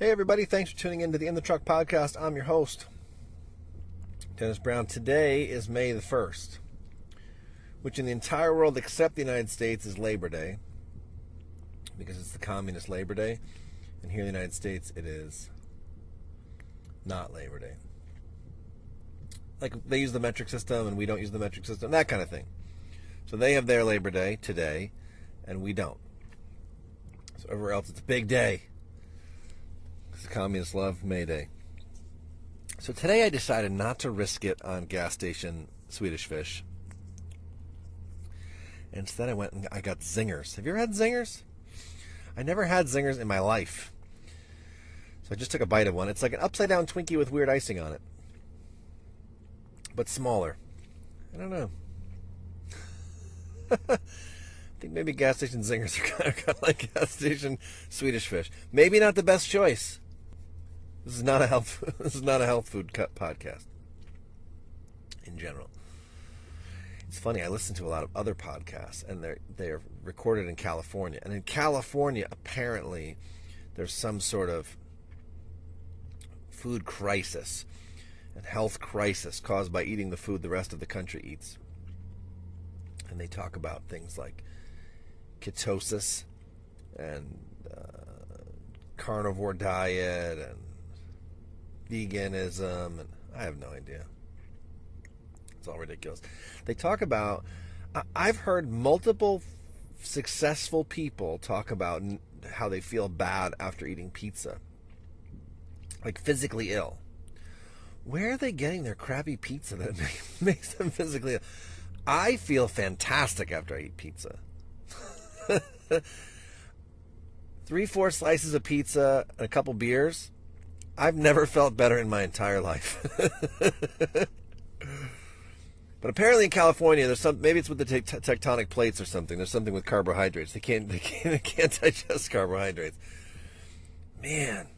Hey, everybody. Thanks for tuning in to the In the Truck podcast. I'm your host, Dennis Brown. Today is May the 1st, which in the entire world except the United States is Labor Day because it's the communist Labor Day. And here in the United States, it is not Labor Day. Like they use the metric system and we don't use the metric system, that kind of thing. So they have their Labor Day today and we don't. So everywhere else, it's a big day. Communists love May Day. So today I decided not to risk it on gas station Swedish fish. Instead, I went and I got zingers. Have you ever had zingers? I never had zingers in my life. So I just took a bite of one. It's like an upside down Twinkie with weird icing on it, but smaller. I don't know. I think maybe gas station zingers are kind of, kind of like gas station Swedish fish. Maybe not the best choice. This is not a health. This is not a health food cut podcast. In general, it's funny. I listen to a lot of other podcasts, and they're they are recorded in California. And in California, apparently, there's some sort of food crisis and health crisis caused by eating the food the rest of the country eats. And they talk about things like ketosis and uh, carnivore diet and veganism, and I have no idea. It's all ridiculous. They talk about. I've heard multiple successful people talk about how they feel bad after eating pizza, like physically ill. Where are they getting their crappy pizza that makes them physically ill? I feel fantastic after I eat pizza. Three, four slices of pizza and a couple beers I've never felt better in my entire life. but apparently in California, there's some. Maybe it's with the te- tectonic plates or something. There's something with carbohydrates. They can't. They can't. They can't digest carbohydrates. Man.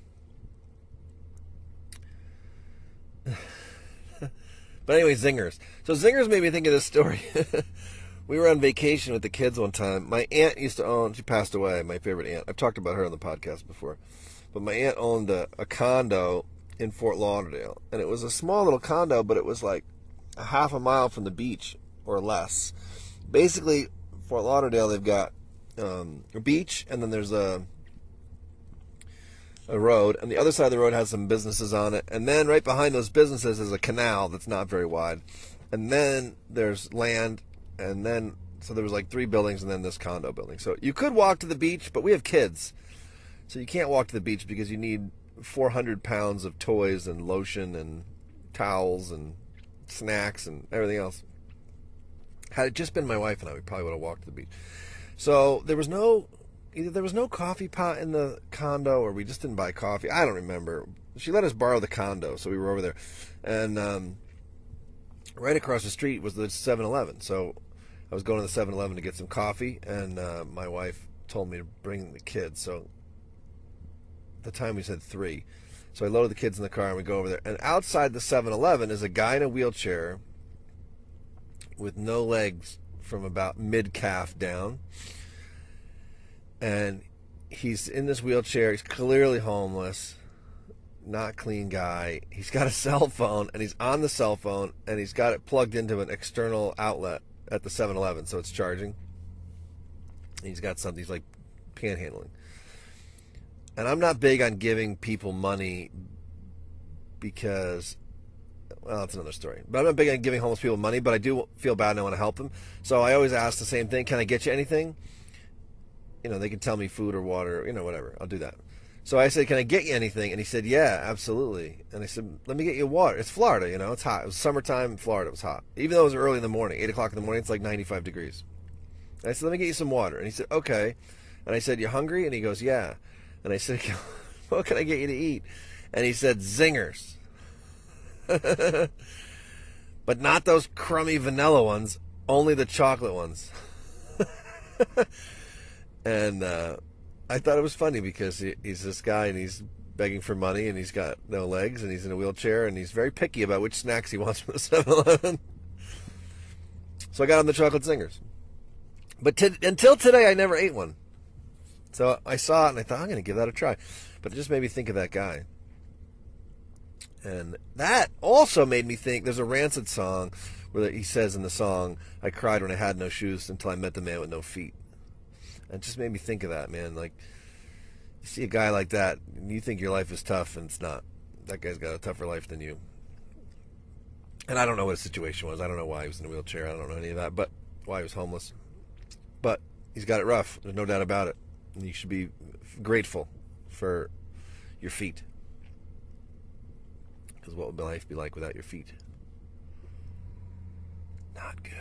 but anyway, zingers. So zingers made me think of this story. we were on vacation with the kids one time. My aunt used to own. She passed away. My favorite aunt. I've talked about her on the podcast before. But my aunt owned a, a condo in Fort Lauderdale, and it was a small little condo, but it was like a half a mile from the beach or less. Basically, Fort Lauderdale, they've got um, a beach, and then there's a a road, and the other side of the road has some businesses on it, and then right behind those businesses is a canal that's not very wide, and then there's land, and then so there was like three buildings, and then this condo building. So you could walk to the beach, but we have kids, so you can't walk to the beach because you need 400 pounds of toys and lotion and towels and snacks and everything else. Had it just been my wife and I, we probably would have walked to the beach. So there was no, either there was no coffee pot in the condo or we just didn't buy coffee. I don't remember. She let us borrow the condo, so we were over there. And um, right across the street was the 7 Eleven. So I was going to the 7 Eleven to get some coffee, and uh, my wife told me to bring the kids. So the time we said three. So I loaded the kids in the car and we go over there. And outside the 7 Eleven is a guy in a wheelchair with no legs from about mid calf down. And he's in this wheelchair. He's clearly homeless, not clean guy. He's got a cell phone and he's on the cell phone and he's got it plugged into an external outlet at the 7 Eleven. So it's charging. He's got something, he's like panhandling and I'm not big on giving people money because well, that's another story. But I'm not big on giving homeless people money, but I do feel bad and I want to help them. So I always ask the same thing: Can I get you anything? You know, they can tell me food or water, you know, whatever. I'll do that. So I said, "Can I get you anything?" And he said, "Yeah, absolutely." And I said, "Let me get you water." It's Florida, you know. It's hot. It was summertime in Florida. It was hot, even though it was early in the morning, eight o'clock in the morning. It's like 95 degrees. And I said, "Let me get you some water." And he said, "Okay." And I said, "You hungry?" And he goes, "Yeah." And I said, What can I get you to eat? And he said, Zingers. but not those crummy vanilla ones, only the chocolate ones. and uh, I thought it was funny because he, he's this guy and he's begging for money and he's got no legs and he's in a wheelchair and he's very picky about which snacks he wants from the 7 Eleven. So I got him the chocolate zingers. But until today, I never ate one. So I saw it and I thought I'm going to give that a try, but it just made me think of that guy. And that also made me think. There's a Rancid song where he says in the song, "I cried when I had no shoes until I met the man with no feet." And it just made me think of that, man. Like you see a guy like that, and you think your life is tough, and it's not. That guy's got a tougher life than you. And I don't know what his situation was. I don't know why he was in a wheelchair. I don't know any of that, but why he was homeless. But he's got it rough. There's no doubt about it. You should be grateful for your feet. Because what would life be like without your feet? Not good.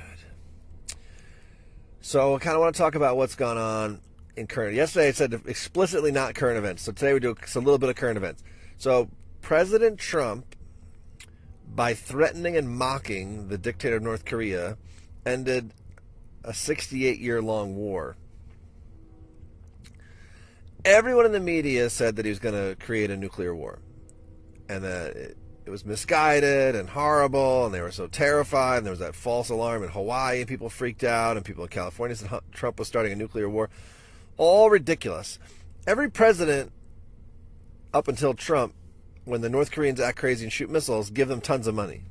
So I kind of want to talk about what's gone on in current. Yesterday I said explicitly not current events. So today we do a little bit of current events. So President Trump, by threatening and mocking the dictator of North Korea, ended a 68 year long war. Everyone in the media said that he was going to create a nuclear war and that it, it, was misguided and horrible, and they were so terrified. And there was that false alarm in Hawaii, and people freaked out, and people in California said Trump was starting a nuclear war. All ridiculous. Every president up until Trump, when the North Koreans act crazy and shoot missiles, give them tons of money.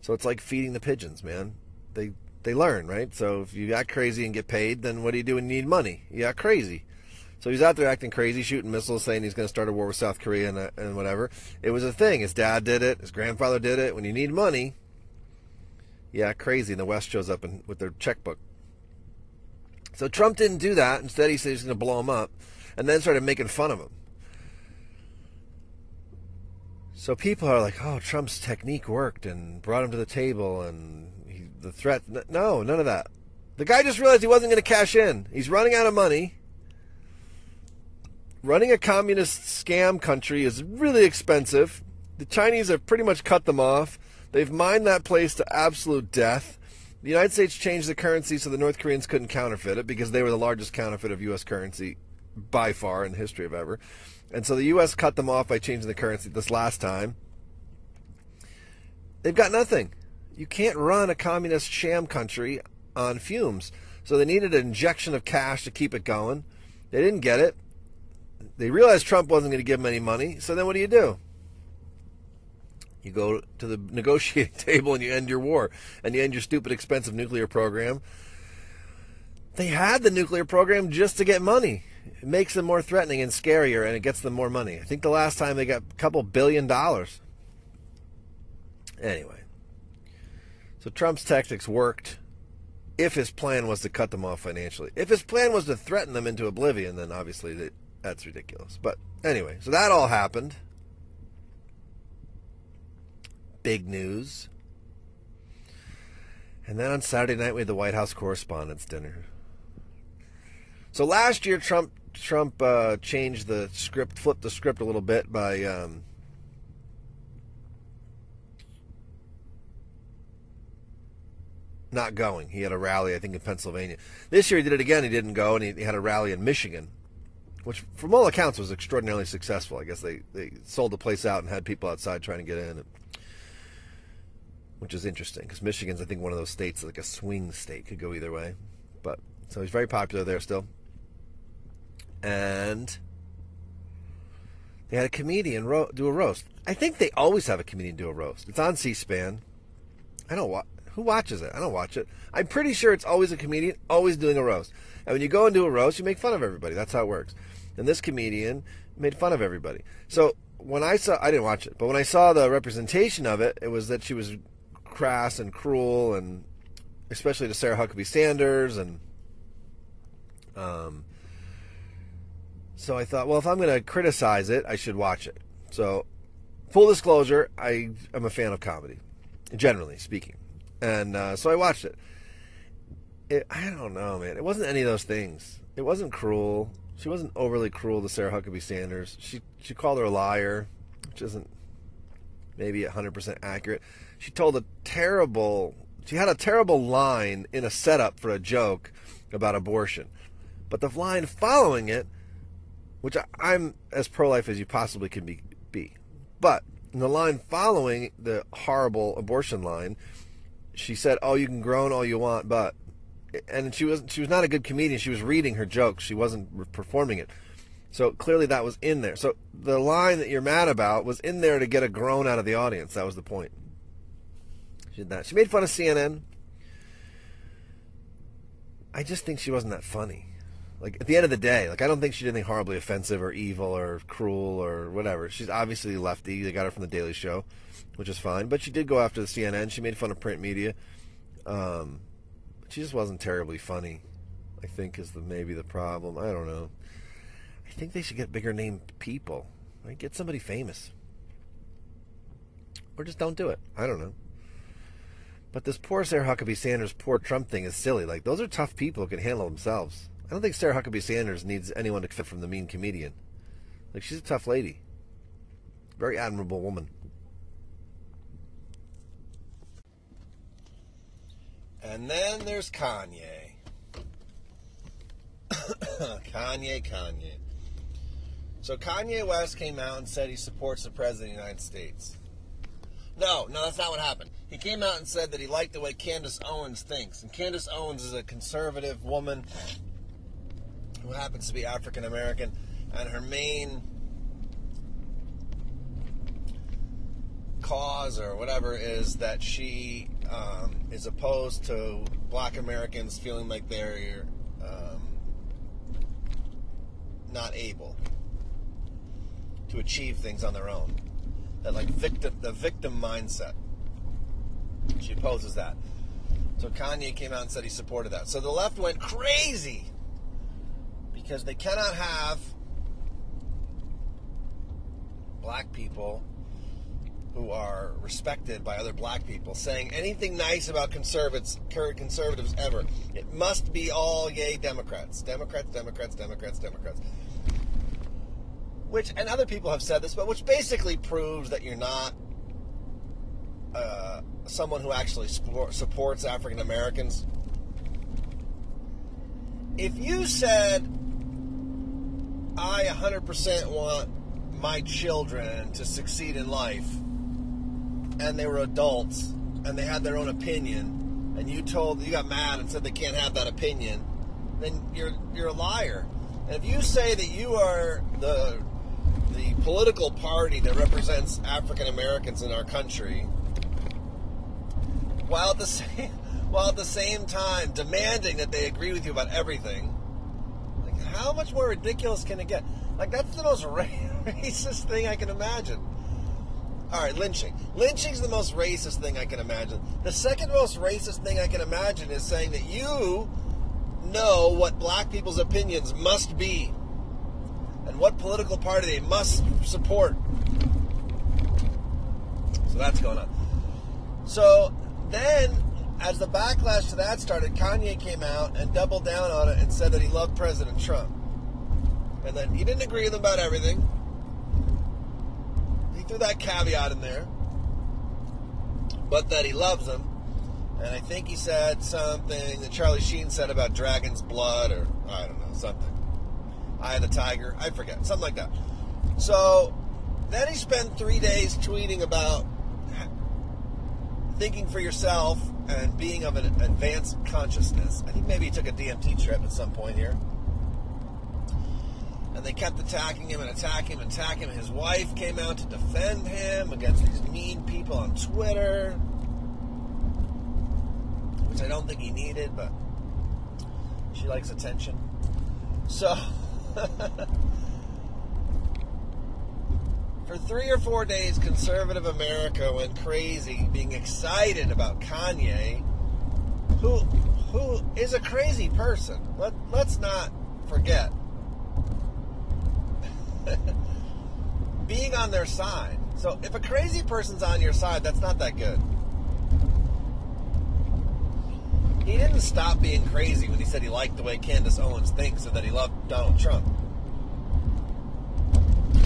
So it's like feeding the pigeons, man. They they learn, right? So if you act crazy and get paid, then what do you do when you need money? You act crazy. So he's out there acting crazy, shooting missiles, saying he's going to start a war with South Korea and, uh, and whatever. It was a thing. His dad did it. His grandfather did it. When you need money, yeah, crazy. And the West shows up in, with their checkbook. So Trump didn't do that. Instead, he said he's going to blow him up, and then started making fun of him. So people are like, "Oh, Trump's technique worked and brought him to the table, and the threat." No, none of that. The guy just realized he wasn't going to cash in. He's running out of money. Running a communist scam country is really expensive. The Chinese have pretty much cut them off. They've mined that place to absolute death. The United States changed the currency so the North Koreans couldn't counterfeit it because they were the largest counterfeit of U.S. currency by far in the history of ever. And so the U.S. cut them off by changing the currency this last time. They've got nothing. You can't run a communist sham country on fumes. So they needed an injection of cash to keep it going. They didn't get it. They realized Trump wasn't going to give them any money. So then what do you do? You go to the negotiating table and you end your war and you end your stupid, expensive nuclear program. They had the nuclear program just to get money it makes them more threatening and scarier, and it gets them more money. I think the last time they got a couple billion dollars. Anyway, so Trump's tactics worked if his plan was to cut them off financially. If his plan was to threaten them into oblivion, then obviously that's ridiculous. But anyway, so that all happened. Big news. And then on Saturday night, we had the White House Correspondents' Dinner. So last year, Trump Trump uh, changed the script, flipped the script a little bit by um, not going. He had a rally, I think, in Pennsylvania. This year he did it again. He didn't go, and he, he had a rally in Michigan, which, from all accounts, was extraordinarily successful. I guess they, they sold the place out and had people outside trying to get in, which is interesting because Michigan's, I think, one of those states like a swing state, could go either way. But so he's very popular there still and they had a comedian ro- do a roast. I think they always have a comedian do a roast. It's on C-SPAN. I don't watch. Who watches it? I don't watch it. I'm pretty sure it's always a comedian always doing a roast. And when you go and do a roast, you make fun of everybody. That's how it works. And this comedian made fun of everybody. So when I saw, I didn't watch it, but when I saw the representation of it, it was that she was crass and cruel, and especially to Sarah Huckabee Sanders and um, so I thought, well, if I'm going to criticize it, I should watch it. So, full disclosure, I am a fan of comedy, generally speaking, and uh, so I watched it. it. I don't know, man. It wasn't any of those things. It wasn't cruel. She wasn't overly cruel to Sarah Huckabee Sanders. She she called her a liar, which isn't maybe 100% accurate. She told a terrible. She had a terrible line in a setup for a joke about abortion, but the line following it which I, am as pro life as you possibly can be, be. But the line following the horrible abortion line, she said, Oh, you can groan all you want, but and she was she was not a good comedian. She was reading her jokes. She wasn't performing it. So clearly that was in there. So the line that you're mad about was in there to get a groan out of the audience. That was the point. She did that. She made fun of CNN. I just think she wasn't that funny. Like at the end of the day, like I don't think she did anything horribly offensive or evil or cruel or whatever. She's obviously lefty. They got her from the Daily Show, which is fine. But she did go after the CNN. She made fun of print media. Um, she just wasn't terribly funny. I think is the maybe the problem. I don't know. I think they should get bigger name people. Right? Get somebody famous, or just don't do it. I don't know. But this poor Sarah Huckabee Sanders, poor Trump thing is silly. Like those are tough people who can handle themselves. I don't think Sarah Huckabee Sanders needs anyone except from the mean comedian. Like she's a tough lady, very admirable woman. And then there's Kanye. Kanye, Kanye. So Kanye West came out and said he supports the President of the United States. No, no, that's not what happened. He came out and said that he liked the way Candace Owens thinks. And Candace Owens is a conservative woman who happens to be African American. And her main cause or whatever is that she um, is opposed to black Americans feeling like they're um, not able to achieve things on their own. That like victim, the victim mindset. She opposes that. So Kanye came out and said he supported that. So the left went crazy because they cannot have black people who are respected by other black people saying anything nice about conservatives, conservatives ever. It must be all yay Democrats. Democrats, Democrats, Democrats, Democrats. Which, and other people have said this, but which basically proves that you're not uh, someone who actually supports African Americans. If you said, I 100% want my children to succeed in life, and they were adults and they had their own opinion, and you told you got mad and said they can't have that opinion, then you're you're a liar. And if you say that you are the the political party that represents African Americans in our country, while at the same while at the same time demanding that they agree with you about everything, how much more ridiculous can it get? Like that's the most racist thing I can imagine. All right, lynching. Lynching's the most racist thing I can imagine. The second most racist thing I can imagine is saying that you know what black people's opinions must be and what political party they must support. So that's going on. So then, as the backlash to that started, Kanye came out and doubled down on it and said that he loved President Trump. And then he didn't agree with him about everything He threw that caveat in there, but that he loves him. And I think he said something that Charlie Sheen said about dragon's blood, or I don't know, something. Eye of the tiger, I forget, something like that. So then he spent three days tweeting about thinking for yourself and being of an advanced consciousness. I think maybe he took a DMT trip at some point here and they kept attacking him and attacking him and attacking him. His wife came out to defend him against these mean people on Twitter, which I don't think he needed, but she likes attention. So, for three or four days, conservative America went crazy, being excited about Kanye, who who is a crazy person. Let, let's not forget being on their side. So if a crazy person's on your side, that's not that good. He didn't stop being crazy when he said he liked the way Candace Owens thinks and that he loved Donald Trump.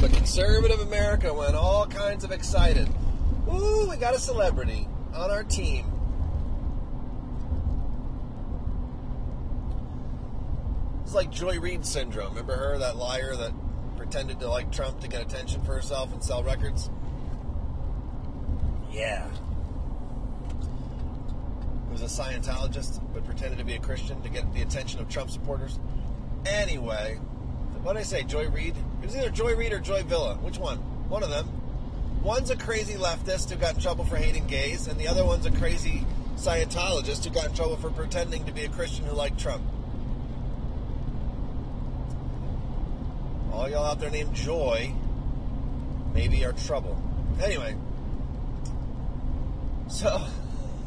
But conservative America went all kinds of excited. Ooh, we got a celebrity on our team. It's like Joy Reid syndrome. Remember her, that liar that pretended to like Trump to get attention for herself and sell records? Yeah. was a Scientologist but pretended to be a Christian to get the attention of Trump supporters. Anyway, what did I say? Joy Reid? It was either Joy Reid or Joy Villa. Which one? One of them. One's a crazy leftist who got in trouble for hating gays, and the other one's a crazy Scientologist who got in trouble for pretending to be a Christian who liked Trump. All y'all out there named Joy maybe are trouble. Anyway, so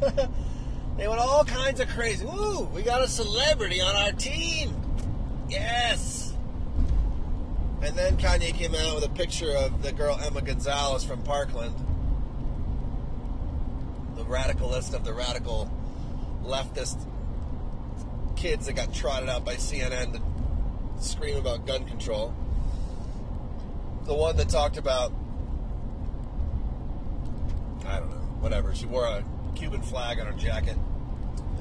they went all kinds of crazy. Woo, we got a celebrity on our team. Yes. And then Kanye came out with a picture of the girl Emma Gonzalez from Parkland, the radicalist of the radical leftist kids that got trotted out by CNN to scream about gun control. The one that talked about, I don't know, whatever. She wore a Cuban flag on her jacket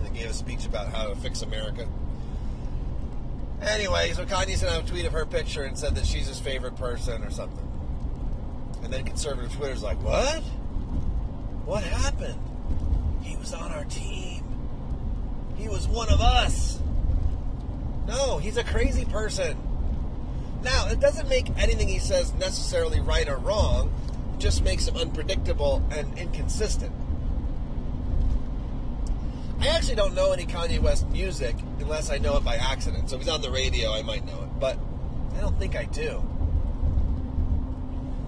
and gave a speech about how to fix America. Anyway, so Kanye sent out a tweet of her picture and said that she's his favorite person or something. And then conservative Twitter's like, what? What happened? He was on our team. He was one of us. No, he's a crazy person. Now, it doesn't make anything he says necessarily right or wrong, it just makes him unpredictable and inconsistent. I actually don't know any Kanye West music unless I know it by accident. So if he's on the radio, I might know it. But I don't think I do.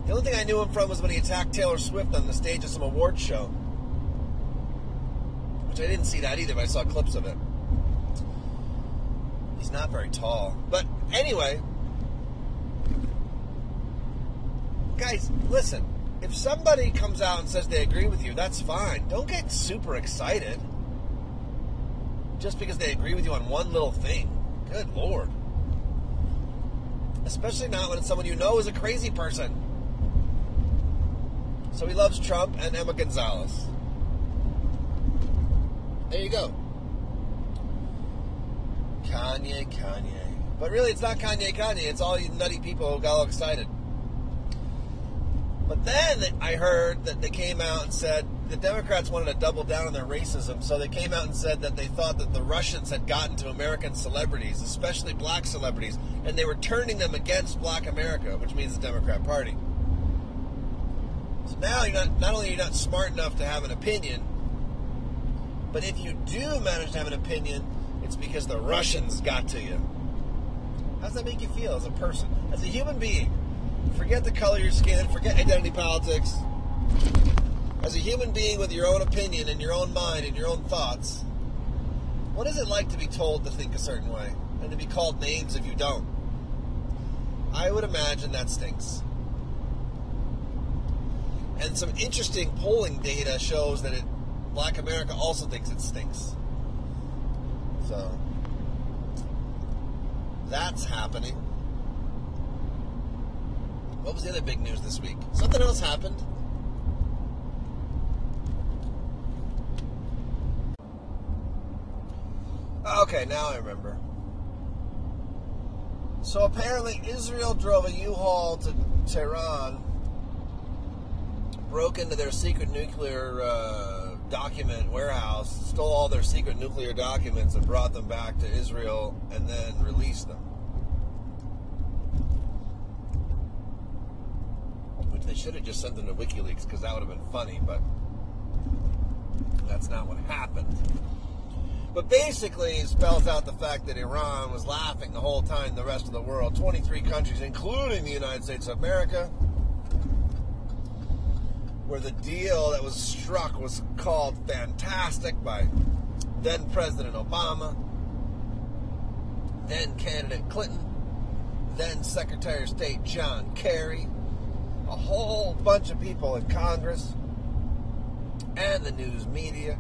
The only thing I knew him from was when he attacked Taylor Swift on the stage of some award show. Which I didn't see that either, but I saw clips of it. He's not very tall. But anyway, guys, listen. If somebody comes out and says they agree with you, that's fine. Don't get super excited just because they agree with you on one little thing. Good lord. Especially not when it's someone you know is a crazy person. So he loves Trump and Emma Gonzalez. There you go. Kanye, Kanye. But really, it's not Kanye, Kanye. It's all you nutty people who got all excited. But then I heard that they came out and said the Democrats wanted to double down on their racism, so they came out and said that they thought that the Russians had gotten to American celebrities, especially black celebrities, and they were turning them against black America, which means the Democrat Party. So now you're not not only are you not smart enough to have an opinion, but if you do manage to have an opinion, it's because the Russians got to you. How does that make you feel as a person, as a human being? Forget the color of your skin, forget identity politics as a human being with your own opinion and your own mind and your own thoughts, what is it like to be told to think a certain way and to be called names if you don't? I would imagine that stinks. And some interesting polling data shows that it, Black America also thinks it stinks. So that's happening. What was the other big news this week? Something else happened. Okay, now I remember. So apparently, Israel drove a U-Haul to Tehran, broke into their secret nuclear uh, document warehouse, stole all their secret nuclear documents, and brought them back to Israel, and then released them. Which they should have just sent them to WikiLeaks because that would have been funny, but that's not what happened. But basically, it spells out the fact that Iran was laughing the whole time the rest of the world, 23 countries, including the United States of America, where the deal that was struck was called fantastic by then President Obama, then candidate Clinton, then Secretary of State John Kerry, a whole bunch of people in Congress, and the news media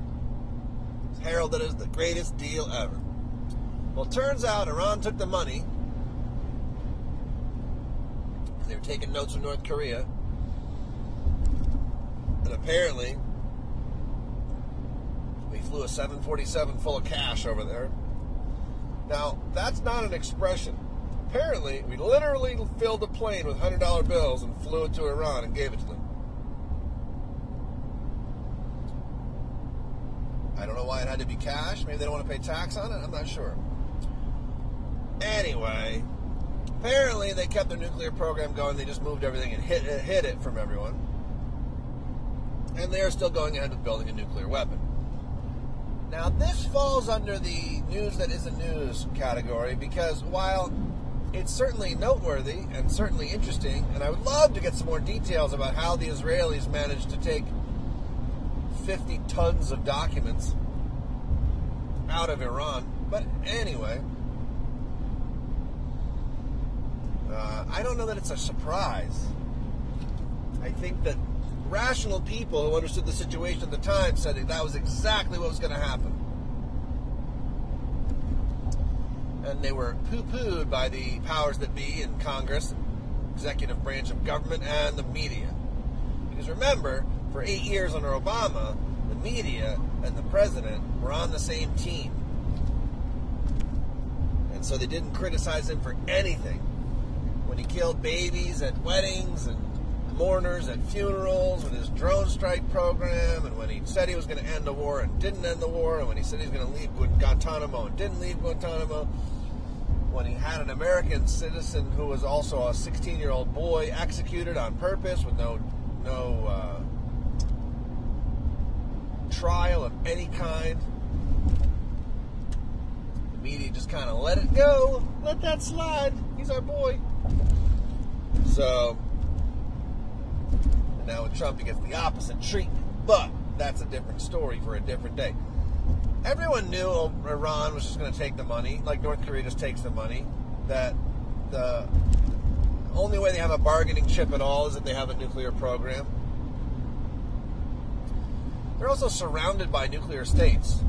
heralded as the greatest deal ever. Well, turns out Iran took the money. They were taking notes from North Korea. And apparently, we flew a 747 full of cash over there. Now, that's not an expression. Apparently, we literally filled a plane with $100 bills and flew it to Iran and gave it to them. I don't know why it had to be cash. Maybe they don't want to pay tax on it. I'm not sure. Anyway, apparently they kept their nuclear program going. They just moved everything and hit it from everyone. And they are still going ahead with building a nuclear weapon. Now, this falls under the news that isn't news category because while it's certainly noteworthy and certainly interesting, and I would love to get some more details about how the Israelis managed to take 50 tons of documents out of Iran. But anyway, uh, I don't know that it's a surprise. I think that rational people who understood the situation at the time said that, that was exactly what was going to happen. And they were poo pooed by the powers that be in Congress, executive branch of government, and the media. Because remember, for eight years under Obama, media and the president were on the same team. And so they didn't criticize him for anything. When he killed babies at weddings and mourners at funerals with his drone strike program, and when he said he was going to end the war and didn't end the war, and when he said he was going to leave Guantanamo and didn't leave Guantanamo, when he had an American citizen who was also a 16 year old boy executed on purpose with no, no uh, trial of any kind. The media just kind of let it go, let that slide. He's our boy. So, now with Trump, he gets the opposite treatment. But that's a different story for a different day. Everyone knew Iran was just going to take the money, like North Korea just takes the money. That the only way they have a bargaining chip at all is if they have a nuclear program. They're also surrounded by nuclear states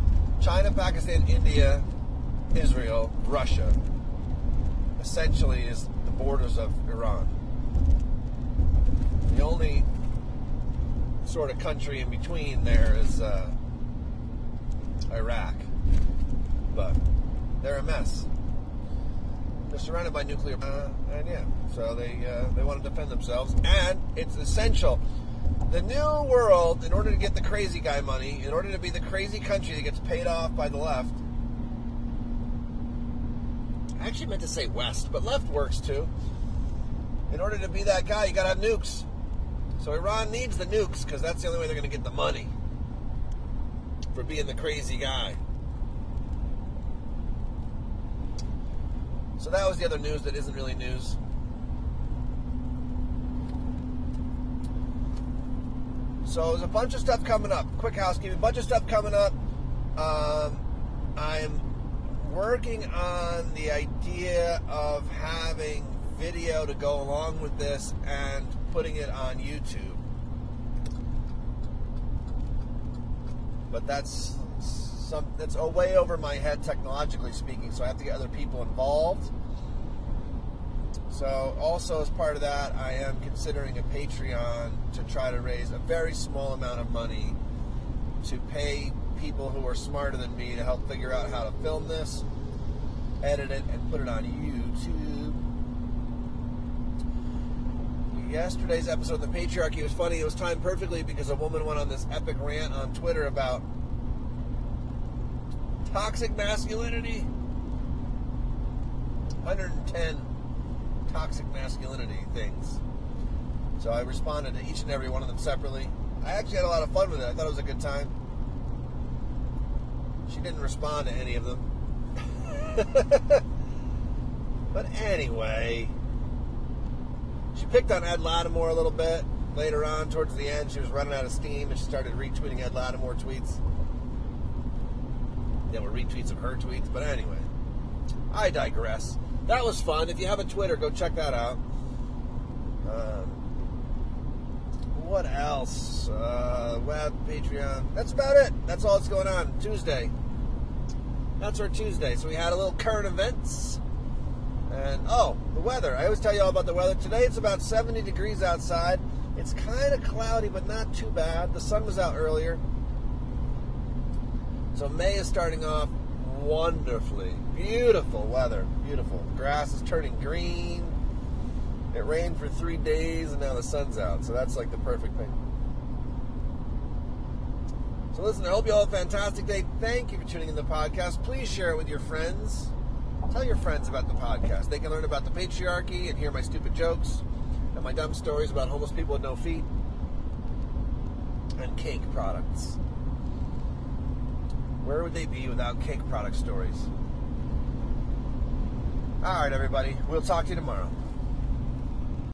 China, Pakistan, India, Israel, Russia. Essentially, is the borders of Iran. The only sort of country in between there is uh, Iraq. But they're a mess. They're surrounded by nuclear, uh, and yeah, so they uh, they want to defend themselves, and it's essential. The new world, in order to get the crazy guy money, in order to be the crazy country that gets paid off by the left. I actually meant to say West, but left works too. In order to be that guy, you gotta have nukes. So Iran needs the nukes because that's the only way they're to get the money for being the crazy guy. So that was the other news that isn't really news. So there's a bunch of stuff coming up. Quick housekeeping, A bunch of stuff coming up. Um, I'm working on the idea of having video to go along with this and putting it on YouTube. But that's some that's a way over my head technologically speaking, so I have to get other people involved. So also as part of that, I am considering a Patreon to try to raise a very small amount of money to pay people who are smarter than me to help figure out how to film this, edit it, and put it on YouTube yesterday's episode of the patriarchy was funny. It was timed perfectly because a woman went on this epic rant on Twitter about toxic masculinity. 110 toxic masculinity things. So I responded to each and every one of them separately. I actually had a lot of fun with it. I thought it was a good time. She didn't respond to any of them. but anyway, she picked on Ed Latimore a little bit later on. Towards the end, she was running out of steam and she started retweeting Ed Latimore tweets. There were retweets of her tweets, but anyway, I digress. That was fun. If you have a Twitter, go check that out. Um, what else? Uh, web, Patreon. That's about it. That's all that's going on. Tuesday. That's our Tuesday. So we had a little current events. And oh, the weather. I always tell you all about the weather. Today it's about 70 degrees outside. It's kind of cloudy, but not too bad. The sun was out earlier. So May is starting off wonderfully. Beautiful weather. Beautiful. Grass is turning green. It rained for three days and now the sun's out. So that's like the perfect thing. So listen, I hope you all have a fantastic day. Thank you for tuning in the podcast. Please share it with your friends. Tell your friends about the podcast. They can learn about the patriarchy and hear my stupid jokes and my dumb stories about homeless people with no feet and cake products. Where would they be without cake product stories? All right, everybody. We'll talk to you tomorrow.